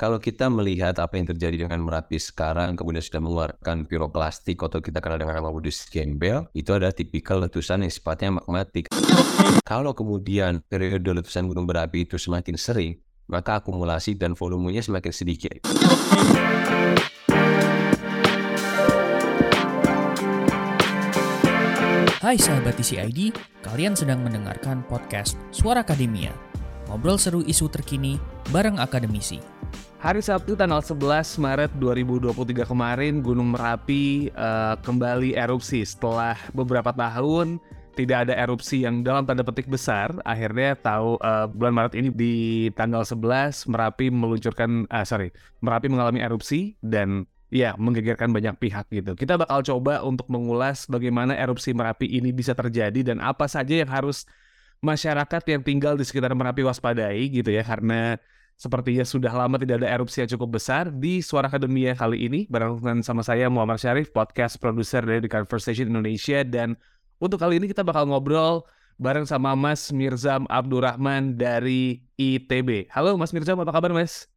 Kalau kita melihat apa yang terjadi dengan Merapi sekarang, kemudian sudah mengeluarkan piroklastik atau kita kenal dengan nama Budus Gembel, itu adalah tipikal letusan yang sifatnya magmatik. Kalau kemudian periode letusan gunung berapi itu semakin sering, maka akumulasi dan volumenya semakin sedikit. Hai sahabat TCID, kalian sedang mendengarkan podcast Suara Akademia. Ngobrol seru isu terkini bareng akademisi. Hari Sabtu tanggal 11 Maret 2023 kemarin Gunung Merapi uh, kembali erupsi setelah beberapa tahun tidak ada erupsi yang dalam tanda petik besar. Akhirnya tahu uh, bulan Maret ini di tanggal 11 Merapi meluncurkan uh, sorry Merapi mengalami erupsi dan ya menggegerkan banyak pihak gitu. Kita bakal coba untuk mengulas bagaimana erupsi Merapi ini bisa terjadi dan apa saja yang harus masyarakat yang tinggal di sekitar Merapi waspadai gitu ya karena sepertinya sudah lama tidak ada erupsi yang cukup besar di Suara Akademia kali ini barengan sama saya Muhammad Syarif podcast produser dari The Conversation Indonesia dan untuk kali ini kita bakal ngobrol bareng sama Mas Mirzam Abdurrahman dari ITB. Halo Mas Mirzam, apa kabar Mas?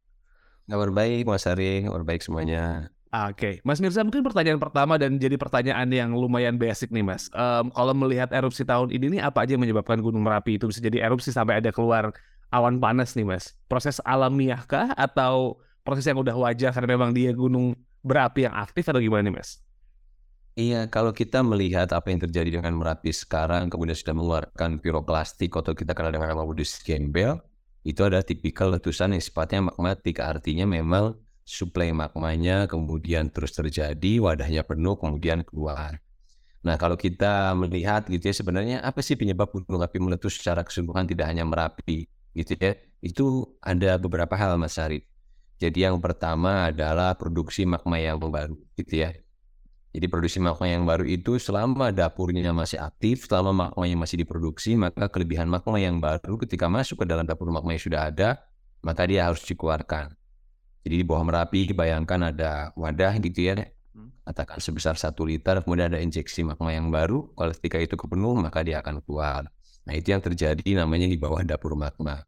Kabar baik Mas Ari, kabar baik semuanya. Oke, okay. Mas Mirza mungkin pertanyaan pertama dan jadi pertanyaan yang lumayan basic nih Mas. Um, kalau melihat erupsi tahun ini nih apa aja yang menyebabkan Gunung Merapi itu bisa jadi erupsi sampai ada keluar awan panas nih Mas? Proses alamiahkah atau proses yang udah wajar karena memang dia gunung berapi yang aktif atau gimana nih Mas? Iya, kalau kita melihat apa yang terjadi dengan Merapi sekarang, kemudian sudah mengeluarkan piroklastik atau kita kenal dengan nama Budus Gembel, itu adalah tipikal letusan yang sifatnya magmatik. Artinya memang suplai magmanya kemudian terus terjadi, wadahnya penuh kemudian keluar. Nah, kalau kita melihat gitu ya sebenarnya apa sih penyebab gunung api meletus secara keseluruhan tidak hanya Merapi gitu ya. Itu ada beberapa hal Mas Arif. Jadi yang pertama adalah produksi magma yang baru gitu ya. Jadi produksi magma yang baru itu selama dapurnya masih aktif, selama magma yang masih diproduksi, maka kelebihan magma yang baru ketika masuk ke dalam dapur magma yang sudah ada, maka dia harus dikeluarkan. Jadi di bawah Merapi bayangkan ada wadah gitu ya, hmm. katakan sebesar satu liter, kemudian ada injeksi magma yang baru. Kalau ketika itu kepenuh maka dia akan keluar. Nah itu yang terjadi namanya di bawah dapur magma.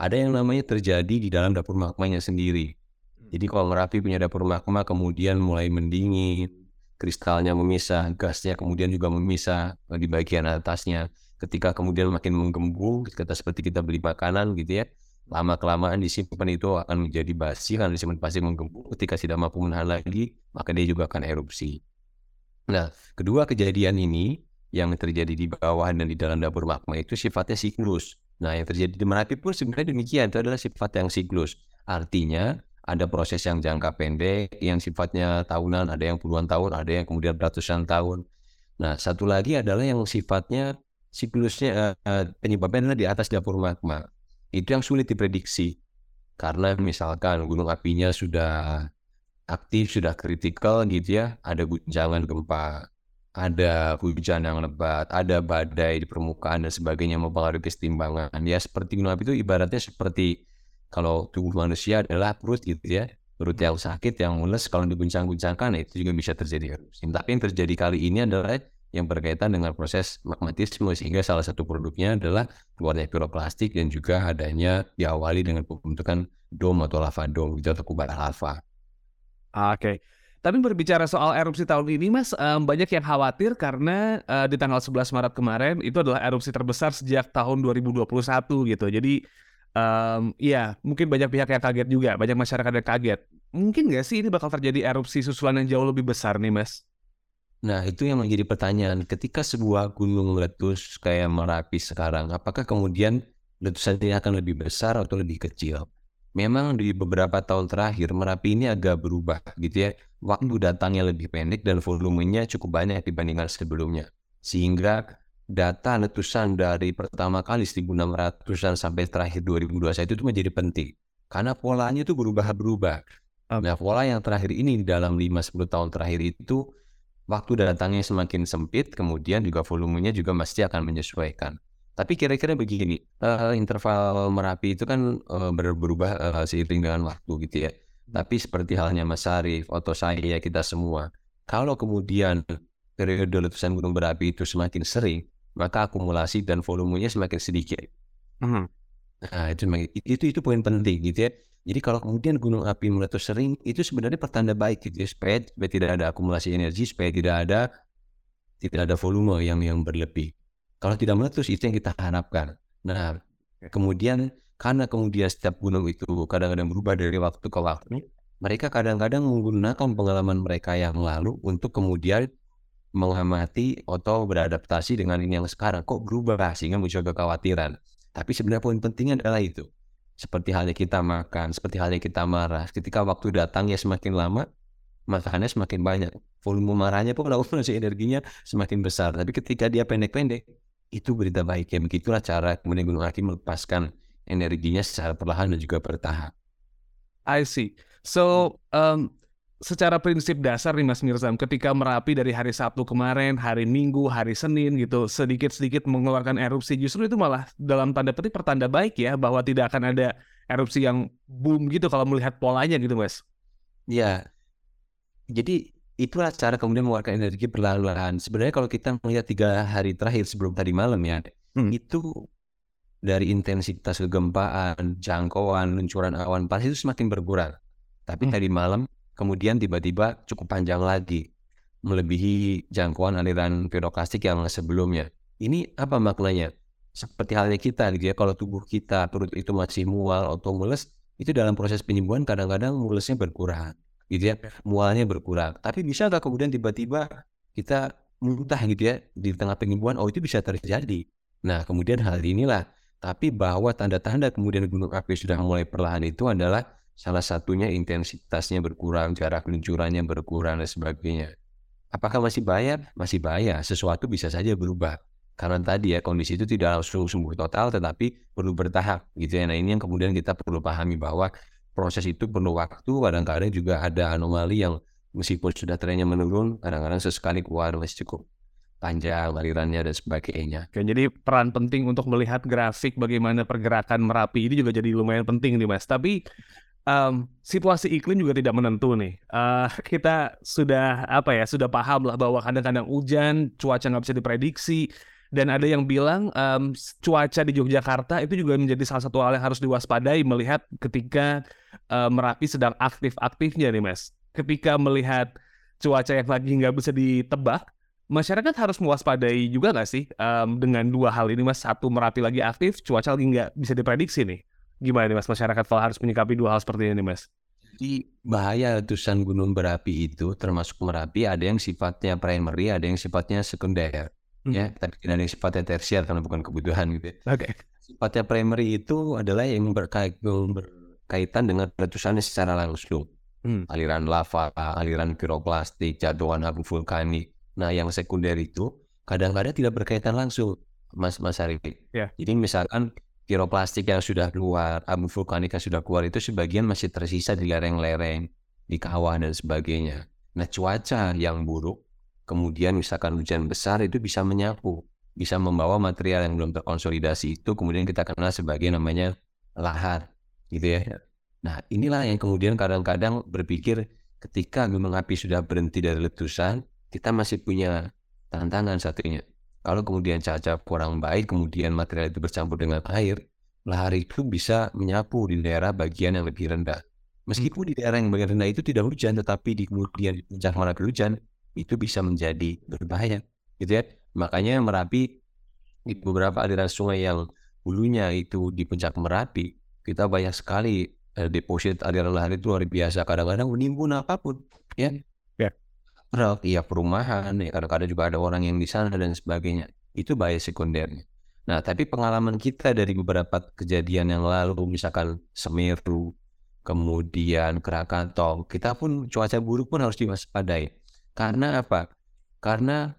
Ada yang namanya terjadi di dalam dapur magmanya sendiri. Hmm. Jadi kalau Merapi punya dapur magma kemudian mulai mendingin, kristalnya memisah, gasnya kemudian juga memisah di bagian atasnya. Ketika kemudian makin menggembung, kata seperti kita beli makanan gitu ya, lama kelamaan disimpan itu akan menjadi basi karena disimpan pasti menggembung ketika tidak mampu menahan lagi maka dia juga akan erupsi. Nah kedua kejadian ini yang terjadi di bawah dan di dalam dapur magma itu sifatnya siklus. Nah yang terjadi di Merapi pun sebenarnya demikian itu adalah sifat yang siklus. Artinya ada proses yang jangka pendek, yang sifatnya tahunan, ada yang puluhan tahun, ada yang kemudian ratusan tahun. Nah satu lagi adalah yang sifatnya siklusnya uh, penyebabnya adalah di atas dapur magma itu yang sulit diprediksi. Karena misalkan gunung apinya sudah aktif sudah kritikal gitu ya ada guncangan gempa ada hujan yang lebat ada badai di permukaan dan sebagainya mempengaruhi kesetimbangan. Ya seperti gunung api itu ibaratnya seperti kalau tubuh manusia adalah perut gitu ya perut yang sakit yang mules kalau diguncang-guncangkan itu juga bisa terjadi tapi yang terjadi kali ini adalah yang berkaitan dengan proses magmatisme sehingga salah satu produknya adalah keluarnya piroklastik dan juga adanya diawali dengan pembentukan dom atau lava dom gitu atau kubah lava. Oke. Okay. Tapi berbicara soal erupsi tahun ini, Mas, um, banyak yang khawatir karena uh, di tanggal 11 Maret kemarin itu adalah erupsi terbesar sejak tahun 2021 gitu. Jadi, um, ya mungkin banyak pihak yang kaget juga, banyak masyarakat yang kaget. Mungkin nggak sih ini bakal terjadi erupsi susulan yang jauh lebih besar nih, Mas? Nah, itu yang menjadi pertanyaan. Ketika sebuah gunung meletus kayak Merapi sekarang, apakah kemudian letusan ini akan lebih besar atau lebih kecil? Memang di beberapa tahun terakhir Merapi ini agak berubah gitu ya. Waktu datangnya lebih pendek dan volumenya cukup banyak dibandingkan sebelumnya. Sehingga data letusan dari pertama kali 1600-an sampai terakhir 2021 itu menjadi penting. Karena polanya itu berubah-berubah. Nah, pola yang terakhir ini dalam 5-10 tahun terakhir itu waktu datangnya semakin sempit, kemudian juga volumenya juga pasti akan menyesuaikan. Tapi kira-kira begini, uh, interval Merapi itu kan uh, berubah uh, seiring dengan waktu gitu ya. Tapi seperti halnya Mas Sarif atau saya kita semua, kalau kemudian periode letusan gunung berapi itu semakin sering, maka akumulasi dan volumenya semakin sedikit. Hmm. Nah, itu itu itu poin penting gitu ya. Jadi kalau kemudian gunung api meletus sering, itu sebenarnya pertanda baik gitu ya, supaya, supaya tidak ada akumulasi energi, supaya tidak ada tidak ada volume yang yang berlebih. Kalau tidak meletus itu yang kita harapkan. Nah, kemudian karena kemudian setiap gunung itu kadang-kadang berubah dari waktu ke waktu, mereka kadang-kadang menggunakan pengalaman mereka yang lalu untuk kemudian mengamati atau beradaptasi dengan ini yang sekarang kok berubah sehingga muncul kekhawatiran. Tapi sebenarnya poin pentingnya adalah itu. Seperti halnya kita makan, seperti halnya kita marah. Ketika waktu datang ya semakin lama, makannya semakin banyak. Volume marahnya pun akumulasi energinya semakin besar. Tapi ketika dia pendek-pendek, itu berita baik. Ya begitulah cara kemudian Gunung Api melepaskan energinya secara perlahan dan juga bertahap. I see. So, um, secara prinsip dasar nih Mas Mirzam, ketika Merapi dari hari Sabtu kemarin, hari Minggu, hari Senin gitu, sedikit-sedikit mengeluarkan erupsi, justru itu malah dalam tanda petik pertanda baik ya, bahwa tidak akan ada erupsi yang boom gitu kalau melihat polanya gitu Mas. Ya, jadi itulah cara kemudian mengeluarkan energi perlahan-lahan. Sebenarnya kalau kita melihat tiga hari terakhir sebelum tadi malam ya, hmm. itu dari intensitas kegempaan, jangkauan, luncuran awan panas itu semakin berkurang. Tapi hmm. tadi malam kemudian tiba-tiba cukup panjang lagi, melebihi jangkauan aliran piroklastik yang sebelumnya. Ini apa maknanya? Seperti halnya kita gitu ya, kalau tubuh kita perut itu masih mual atau mules, itu dalam proses penyembuhan kadang-kadang mulesnya berkurang, gitu ya, mualnya berkurang. Tapi bisa nggak kemudian tiba-tiba kita muntah gitu ya di tengah penyembuhan? Oh itu bisa terjadi. Nah kemudian hal inilah, tapi bahwa tanda-tanda kemudian gunung api sudah mulai perlahan itu adalah Salah satunya intensitasnya berkurang, jarak luncurannya berkurang dan sebagainya. Apakah masih bahaya? Masih bahaya. Sesuatu bisa saja berubah. Karena tadi ya kondisi itu tidak langsung sembuh total tetapi perlu bertahap gitu ya. Nah ini yang kemudian kita perlu pahami bahwa proses itu perlu waktu. Kadang-kadang juga ada anomali yang meskipun sudah trennya menurun, kadang-kadang sesekali keluar masih cukup panjang alirannya dan sebagainya. Oke, jadi peran penting untuk melihat grafik bagaimana pergerakan Merapi ini juga jadi lumayan penting nih Mas. Tapi um, situasi iklim juga tidak menentu nih. Uh, kita sudah apa ya sudah paham lah bahwa kadang-kadang hujan, cuaca nggak bisa diprediksi, dan ada yang bilang um, cuaca di Yogyakarta itu juga menjadi salah satu hal yang harus diwaspadai melihat ketika uh, merapi sedang aktif-aktifnya nih mas. Ketika melihat cuaca yang lagi nggak bisa ditebak, masyarakat harus mewaspadai juga nggak sih um, dengan dua hal ini mas? Satu merapi lagi aktif, cuaca lagi nggak bisa diprediksi nih. Gimana nih mas masyarakat kalau harus menyikapi dua hal seperti ini mas? Di bahaya letusan gunung berapi itu termasuk merapi ada yang sifatnya primary, ada yang sifatnya sekunder. Hmm. Ya, tapi ada yang sifatnya tersier karena bukan kebutuhan gitu. Ya. Oke. Okay. Sifatnya primary itu adalah yang berkait, berkaitan dengan letusannya secara langsung. Hmm. Aliran lava, aliran piroklastik, jatuhan abu vulkanik. Nah, yang sekunder itu kadang-kadang tidak berkaitan langsung, Mas Mas Arif. Yeah. Jadi misalkan piroplastik yang sudah keluar, abu vulkanik yang sudah keluar itu sebagian masih tersisa di lereng-lereng, di kawah dan sebagainya. Nah cuaca yang buruk, kemudian misalkan hujan besar itu bisa menyapu, bisa membawa material yang belum terkonsolidasi itu kemudian kita kenal sebagai namanya lahar, gitu ya. Nah inilah yang kemudian kadang-kadang berpikir ketika gunung api sudah berhenti dari letusan, kita masih punya tantangan satunya kalau kemudian cuaca kurang baik, kemudian material itu bercampur dengan air, lahar itu bisa menyapu di daerah bagian yang lebih rendah. Meskipun di daerah yang bagian rendah itu tidak hujan, tetapi di kemudian di puncak Merapi hujan, itu bisa menjadi berbahaya. Gitu ya. Makanya Merapi di beberapa aliran sungai yang hulunya itu di puncak Merapi, kita banyak sekali eh, deposit aliran lahar itu luar biasa. Kadang-kadang menimbun apa pun, ya truk, iya perumahan, ya kadang-kadang juga ada orang yang di sana dan sebagainya. Itu bahaya sekundernya. Nah, tapi pengalaman kita dari beberapa kejadian yang lalu, misalkan Semeru, kemudian Krakatau, kita pun cuaca buruk pun harus diwaspadai. Karena apa? Karena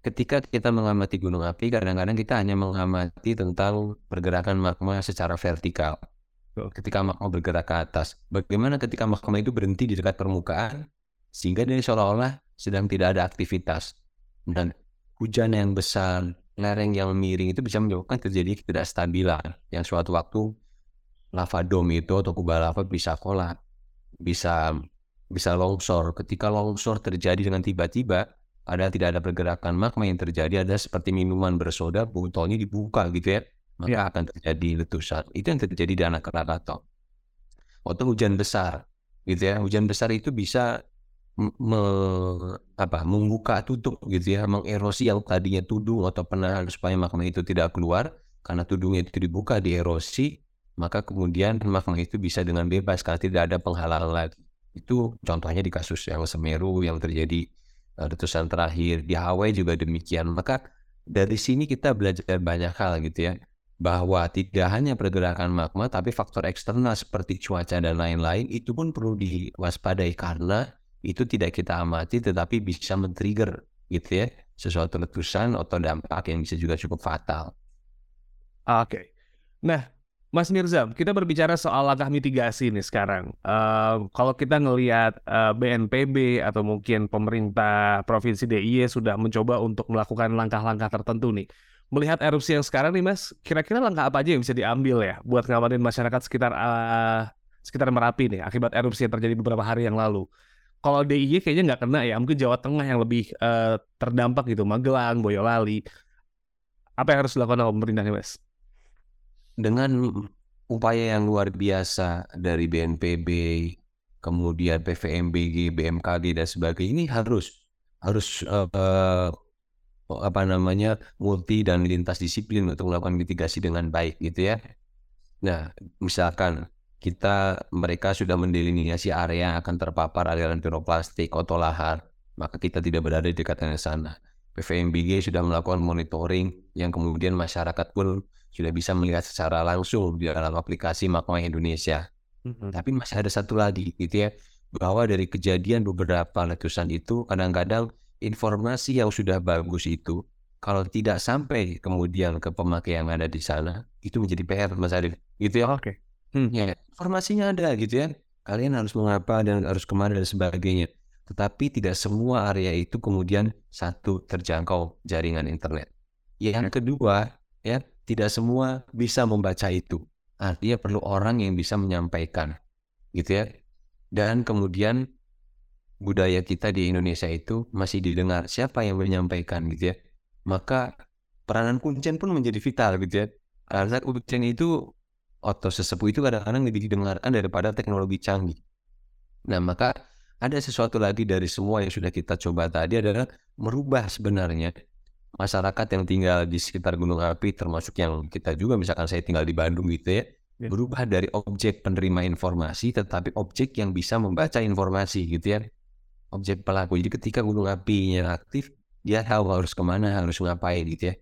ketika kita mengamati gunung api, kadang-kadang kita hanya mengamati tentang pergerakan magma secara vertikal. Ketika magma bergerak ke atas, bagaimana ketika magma itu berhenti di dekat permukaan, sehingga dia seolah-olah sedang tidak ada aktivitas dan hujan yang besar lereng yang miring itu bisa menyebabkan terjadi ketidakstabilan yang suatu waktu lava dome itu atau kubah lava bisa kolap bisa bisa longsor ketika longsor terjadi dengan tiba-tiba ada tidak ada pergerakan magma yang terjadi ada seperti minuman bersoda botolnya dibuka gitu ya maka Ya. akan terjadi letusan. Itu yang terjadi di anak Krakatau. Atau hujan besar, gitu ya. Hujan besar itu bisa me- apa, membuka tutup gitu ya, mengerosi yang tadinya tudung atau penahan supaya magma itu tidak keluar. Karena tudungnya itu dibuka, dierosi, maka kemudian magma itu bisa dengan bebas karena tidak ada penghalang lagi. Itu contohnya di kasus yang Semeru yang terjadi eh, letusan terakhir di Hawaii juga demikian. Maka dari sini kita belajar banyak hal gitu ya bahwa tidak hanya pergerakan magma tapi faktor eksternal seperti cuaca dan lain-lain itu pun perlu diwaspadai karena itu tidak kita amati tetapi bisa men-trigger gitu ya sesuatu letusan atau dampak yang bisa juga cukup fatal. Oke. Nah, Mas Mirza, kita berbicara soal langkah mitigasi nih sekarang. Eh, kalau kita ngelihat eh, BNPB atau mungkin pemerintah Provinsi DIY sudah mencoba untuk melakukan langkah-langkah tertentu nih. Melihat erupsi yang sekarang nih Mas, kira-kira langkah apa aja yang bisa diambil ya buat ngamanin masyarakat sekitar eh, sekitar Merapi nih akibat erupsi yang terjadi beberapa hari yang lalu. Kalau DIY kayaknya nggak kena ya, mungkin Jawa Tengah yang lebih eh, terdampak gitu, Magelang, Boyolali. Apa yang harus dilakukan oleh pemerintah nih Mas? Dengan upaya yang luar biasa dari BNPB, kemudian PVMBG, BMKG dan sebagainya ini harus harus eh, eh, apa namanya multi dan lintas disiplin untuk melakukan mitigasi dengan baik gitu ya. Nah, misalkan kita mereka sudah mendelineasi area yang akan terpapar aliran piroplastik atau lahar, maka kita tidak berada di dekat sana. PVMBG sudah melakukan monitoring yang kemudian masyarakat pun sudah bisa melihat secara langsung di dalam aplikasi Magma Indonesia. Tapi masih ada satu lagi gitu ya, bahwa dari kejadian beberapa letusan itu kadang-kadang informasi yang sudah bagus itu kalau tidak sampai kemudian ke pemakai yang ada di sana itu menjadi PR Mas Arif gitu ya. Oke. Ya, informasinya ada gitu ya. Kalian harus mengapa dan harus ke mana dan sebagainya. Tetapi tidak semua area itu kemudian satu terjangkau jaringan internet. Yang kedua, ya tidak semua bisa membaca itu. Artinya perlu orang yang bisa menyampaikan, gitu ya. Dan kemudian budaya kita di Indonesia itu masih didengar siapa yang menyampaikan, gitu ya. Maka peranan kuncen pun menjadi vital, gitu ya. Karena kuncen itu atau sesepuh itu kadang-kadang lebih didengarkan daripada teknologi canggih. Nah, maka ada sesuatu lagi dari semua yang sudah kita coba tadi adalah merubah sebenarnya masyarakat yang tinggal di sekitar gunung api termasuk yang kita juga misalkan saya tinggal di Bandung gitu ya Ya. berubah dari objek penerima informasi tetapi objek yang bisa membaca informasi gitu ya objek pelaku jadi ketika gunung apinya aktif dia tahu harus ke mana harus ngapain gitu ya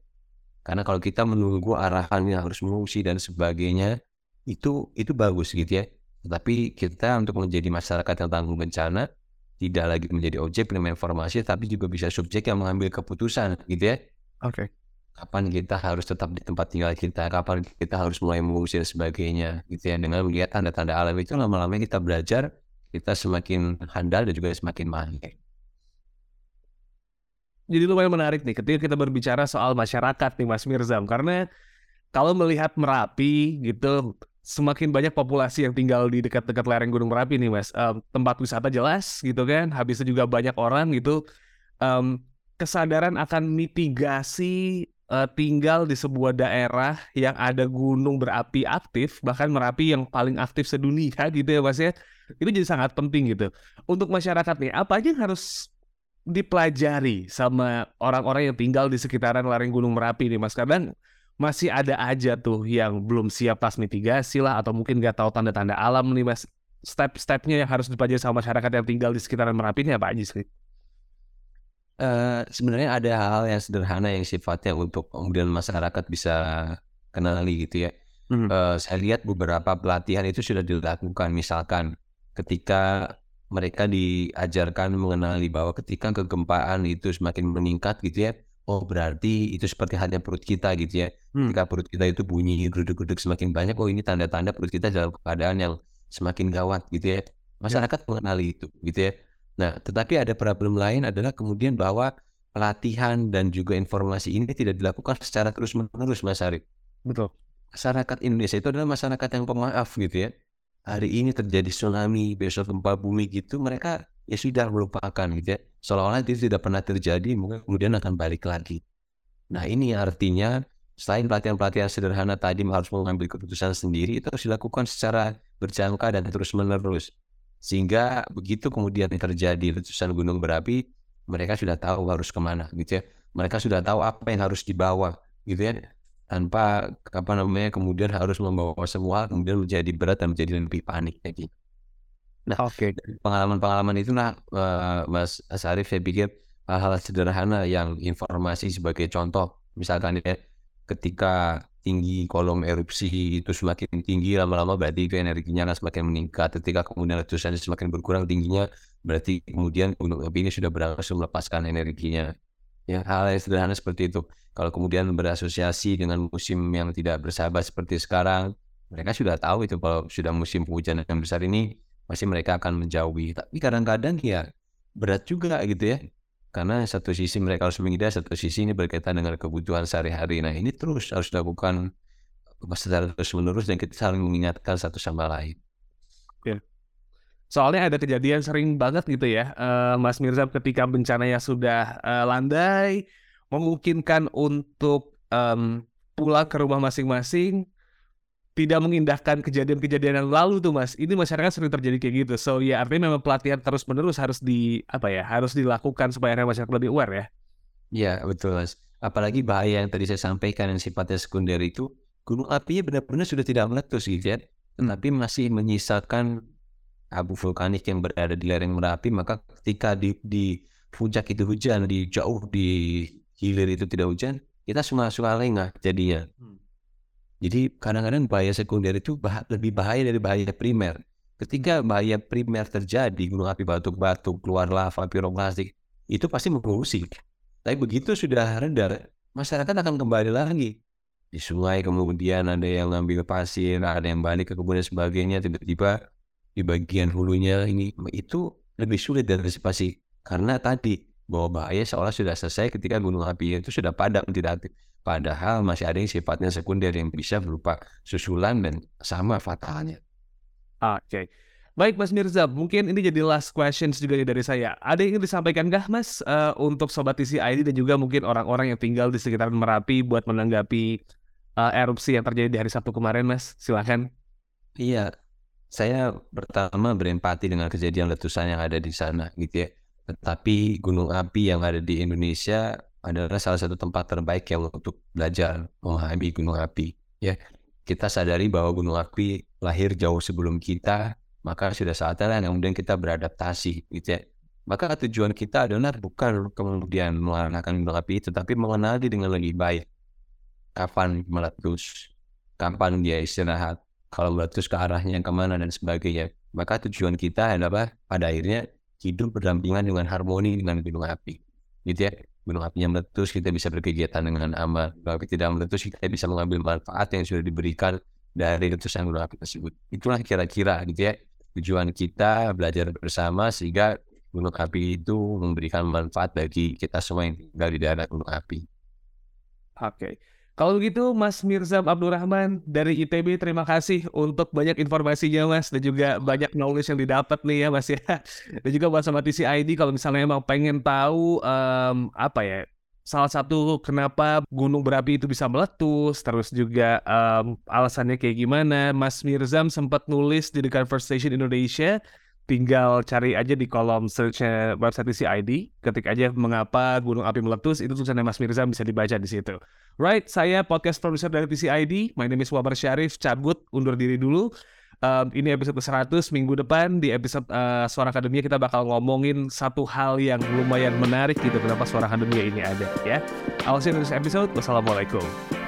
karena kalau kita menunggu arahannya harus mengungsi dan sebagainya itu itu bagus gitu ya. Tetapi kita untuk menjadi masyarakat yang tangguh bencana tidak lagi menjadi objek penerima informasi tapi juga bisa subjek yang mengambil keputusan gitu ya. Oke. kapan kita harus tetap di tempat tinggal kita kapan kita harus mulai mengungsi dan sebagainya gitu ya. Dengan melihat tanda-tanda alam itu lama-lama kita belajar kita semakin handal dan juga semakin mahir Jadi lumayan menarik nih ketika kita berbicara soal masyarakat nih Mas Mirzam. Karena kalau melihat Merapi gitu semakin banyak populasi yang tinggal di dekat-dekat lereng Gunung Merapi nih Mas. Em, tempat wisata jelas gitu kan, habis itu juga banyak orang gitu. Em, kesadaran akan mitigasi eh, tinggal di sebuah daerah yang ada gunung berapi aktif, bahkan Merapi yang paling aktif sedunia gitu ya Mas ya. Itu jadi sangat penting gitu. Untuk masyarakat nih, apa aja yang harus dipelajari sama orang-orang yang tinggal di sekitaran lereng Gunung Merapi nih Mas? Kadang masih ada aja tuh yang belum siap pas mitigasi lah atau mungkin nggak tahu tanda-tanda alam nih Mas. Step-stepnya yang harus dipelajari sama masyarakat yang tinggal di sekitaran Merapi ini apa aja sih? Eh, sebenarnya ada hal yang sederhana yang sifatnya untuk kemudian masyarakat bisa kenali gitu ya Mhm. Eh, saya lihat beberapa pelatihan itu sudah dilakukan misalkan ketika mereka diajarkan mengenali bahwa ketika kegempaan itu semakin meningkat gitu ya oh berarti itu seperti halnya perut kita gitu ya Hmm. ketika perut kita itu bunyi geruduk-geruduk semakin banyak oh ini tanda-tanda perut kita dalam keadaan yang semakin gawat gitu ya masyarakat mengenali itu gitu ya nah tetapi ada problem lain adalah kemudian bahwa pelatihan dan juga informasi ini tidak dilakukan secara terus-menerus Mas Arif Betul. masyarakat Indonesia itu adalah masyarakat yang pemaaf gitu ya. Hari ini terjadi tsunami, besok gempa bumi gitu, mereka ya sudah melupakan gitu ya. Seolah-olah itu tidak pernah terjadi, mungkin kemudian akan balik lagi. Nah ini artinya selain pelatihan-pelatihan sederhana tadi harus mengambil keputusan sendiri itu harus dilakukan secara berjangka dan terus menerus sehingga begitu kemudian terjadi letusan gunung berapi mereka sudah tahu harus ke mana gitu ya mereka sudah tahu apa yang harus dibawa gitu ya tanpa apa namanya kemudian harus membawa semua kemudian menjadi berat dan menjadi lebih panik kayak gitu. Nah, okay. pengalaman-pengalaman itu nah uh, Mas Asarif saya pikir hal-hal sederhana yang informasi sebagai contoh. Misalkan ya ketika tinggi kolom erupsi itu semakin tinggi lama-lama berarti itu energinya akan semakin meningkat. Ketika kemudian letusan semakin berkurang tingginya berarti kemudian gunung api ini sudah berhasil melepaskan energinya. Ya hal yang sederhana seperti itu. Kalau kemudian berasosiasi dengan musim yang tidak bersahabat seperti sekarang mereka sudah tahu itu kalau sudah musim hujan yang besar ini pasti mereka akan menjauhi tapi kadang-kadang ya berat juga gitu ya karena satu sisi mereka harus menghindar, satu sisi ini berkaitan dengan kebutuhan sehari-hari. Nah ini terus harus dilakukan secara terus menerus dan kita saling mengingatkan satu sama lain. Ya. Soalnya ada kejadian sering banget gitu ya, uh, Mas Mirza ketika bencananya sudah uh, landai, memungkinkan untuk pulang ke rumah masing-masing, tidak mengindahkan kejadian-kejadian yang lalu tuh mas. Ini masyarakat sering terjadi kayak gitu. So ya artinya memang pelatihan terus menerus harus di apa ya harus dilakukan supaya masyarakat lebih aware ya. Iya betul mas. Apalagi bahaya yang tadi saya sampaikan yang sifatnya sekunder itu gunung apinya benar-benar sudah tidak meletus gitu ya, tetapi masih menyisakan abu vulkanik yang berada di lereng merapi. Maka ketika di, di puncak itu hujan, di jauh di hilir itu tidak hujan, kita semua suka lengah jadinya. Hmm jadi kadang-kadang bahaya sekunder itu bah lebih bahaya dari bahaya primer. Ketika bahaya primer terjadi, gunung api batuk-batuk, keluar lava, piroklastik, itu pasti mengungsi. Tapi begitu sudah reda, masyarakat akan kembali lagi. Di sungai kemudian ada yang ngambil pasir, ada yang balik ke kebun dan sebagainya. Tiba-tiba di bagian hulunya ini itu lebih sulit diantisipasi. Karena tadi bahwa bahaya seolah sudah selesai ketika gunung api itu sudah padam tidak aktif. Padahal masih ada yang sifatnya sekunder yang bisa berupa susulan dan sama fatalnya. Oke. Okay. Baik Mas Mirza, mungkin ini jadi last questions juga dari saya. Ada yang ingin disampaikan gak Mas uh, untuk Sobat TCID dan juga mungkin orang-orang yang tinggal di sekitaran Merapi buat menanggapi uh, erupsi yang terjadi di hari Sabtu kemarin Mas? Silahkan. Iya, saya pertama berempati dengan kejadian letusan yang ada di sana gitu ya. Tetapi gunung api yang ada di Indonesia adalah salah satu tempat terbaik yang untuk belajar memahami gunung api. Ya, kita sadari bahwa gunung api lahir jauh sebelum kita, maka sudah saatnya yang kemudian kita beradaptasi, gitu ya. Maka tujuan kita adalah bukan kemudian melaksanakan gunung api, tetapi mengenali dengan lebih baik kapan meletus, kapan dia istirahat, kalau meletus ke arahnya ke mana dan sebagainya. Maka tujuan kita adalah pada akhirnya hidup berdampingan dengan harmoni dengan gunung api, gitu ya gunung apinya meletus kita bisa berkegiatan dengan aman. Kalau api tidak meletus kita bisa mengambil manfaat yang sudah diberikan dari letusan gunung api tersebut. Itulah kira-kira gitu ya tujuan kita belajar bersama sehingga gunung api itu memberikan manfaat bagi kita semua yang tinggal di daerah gunung api. Oke. okay. Kalau begitu Mas Mirza Abdurrahman dari ITB terima kasih untuk banyak informasinya Mas dan juga banyak knowledge yang didapat nih ya Mas ya. Dan juga buat sama TCID kalau misalnya emang pengen tahu um, apa ya salah satu kenapa gunung berapi itu bisa meletus terus juga um, alasannya kayak gimana Mas Mirzam sempat nulis di The Conversation Indonesia tinggal cari aja di kolom searchnya website TCID ketik aja mengapa gunung api meletus itu tulisannya Mas Mirzam bisa dibaca di situ Right, saya podcast producer dari TCID. My name is Wabar Syarif. Cabut, undur diri dulu. Um, ini episode ke-100 minggu depan di episode uh, Suara Akademia kita bakal ngomongin satu hal yang lumayan menarik gitu kenapa Suara Akademia ini ada ya. I'll see episode. Wassalamualaikum.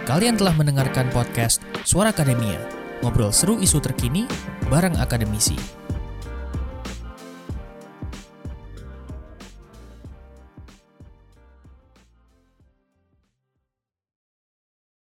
Kalian telah mendengarkan podcast Suara Akademia. Ngobrol seru isu terkini bareng akademisi.